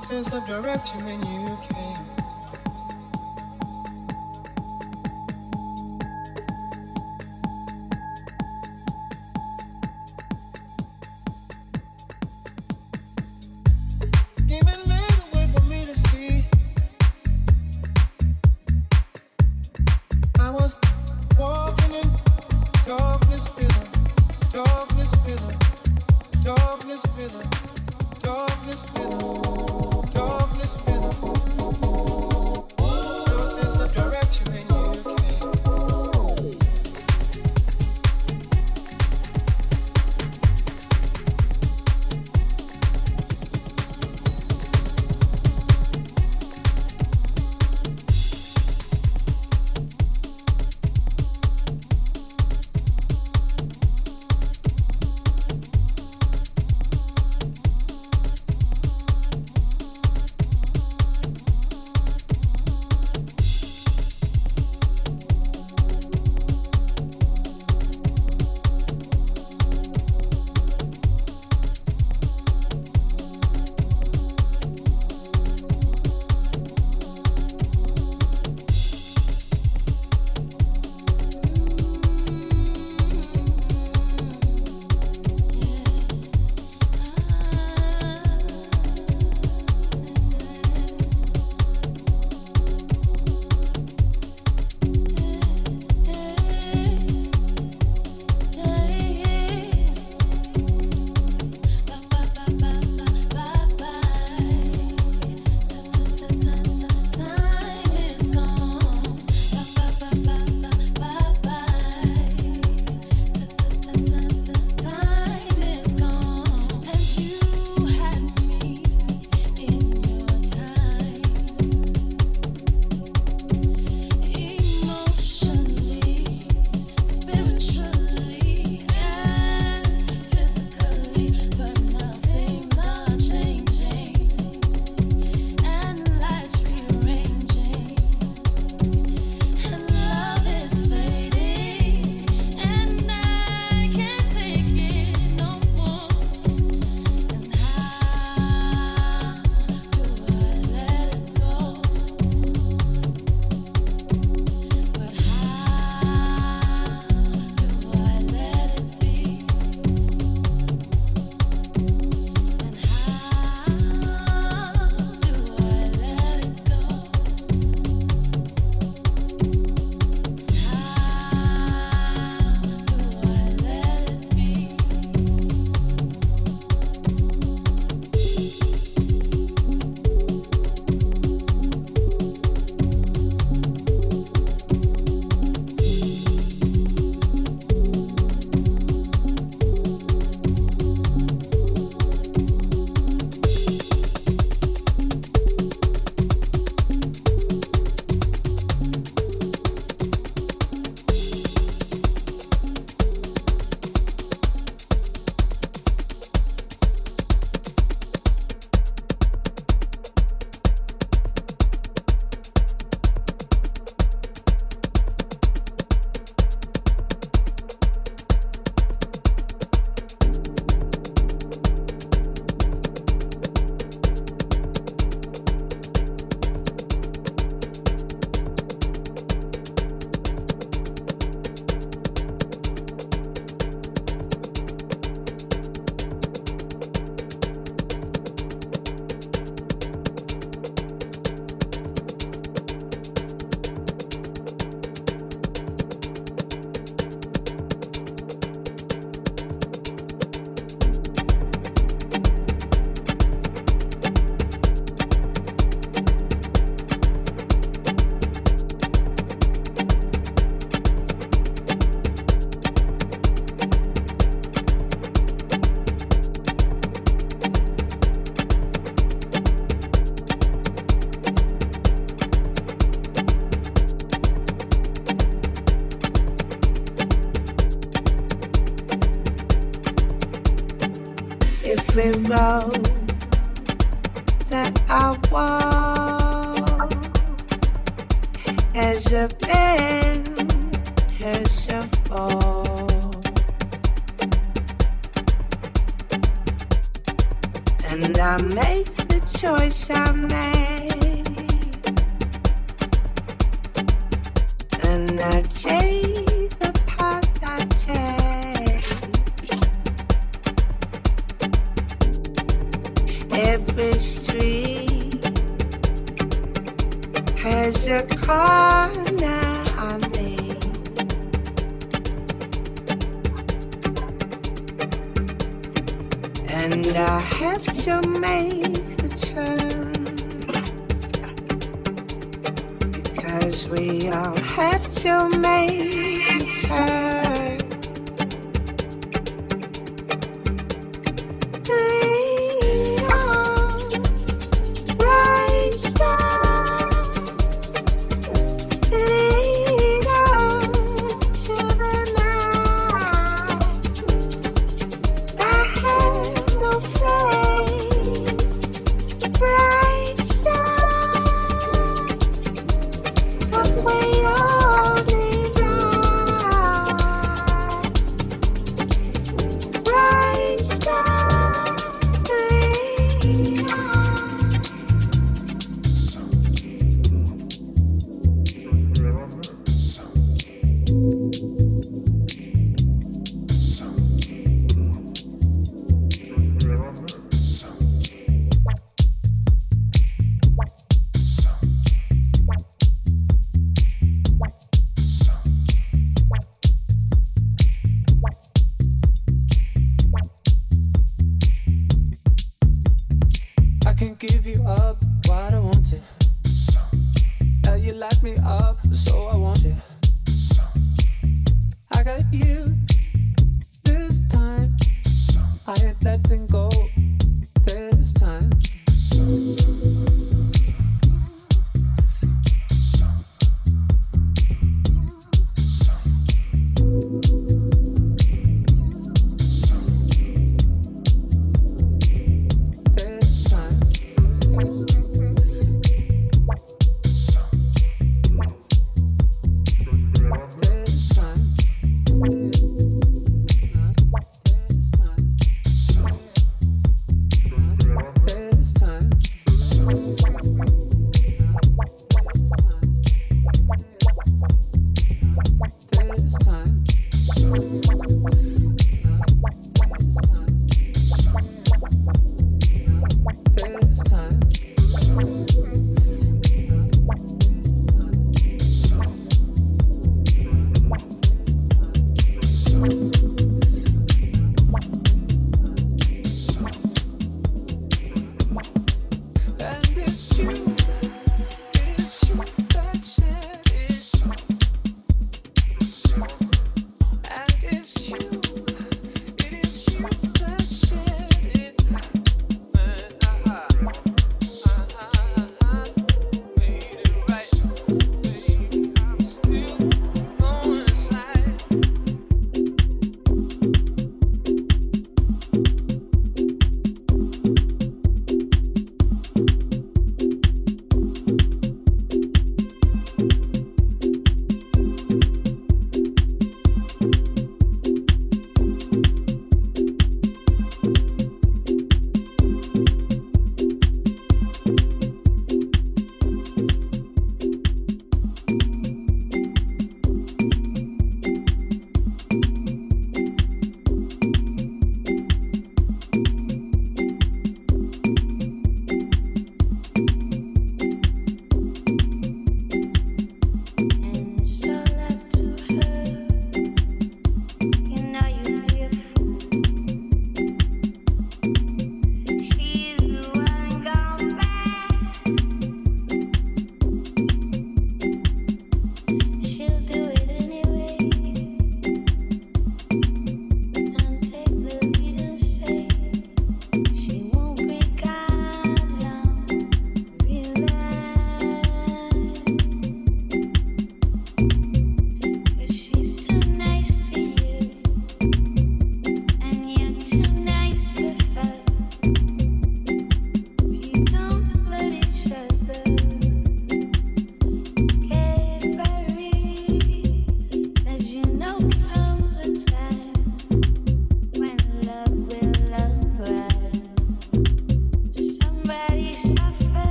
sense of direction, then you came. and I make the choice I make, and I take the path I take. Every street has a car. and I have to make the turn because we all have to make the turn.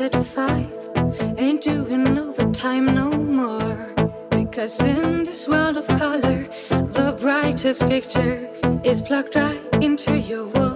at five. Ain't doing overtime no more. Because in this world of color, the brightest picture is plugged right into your wall.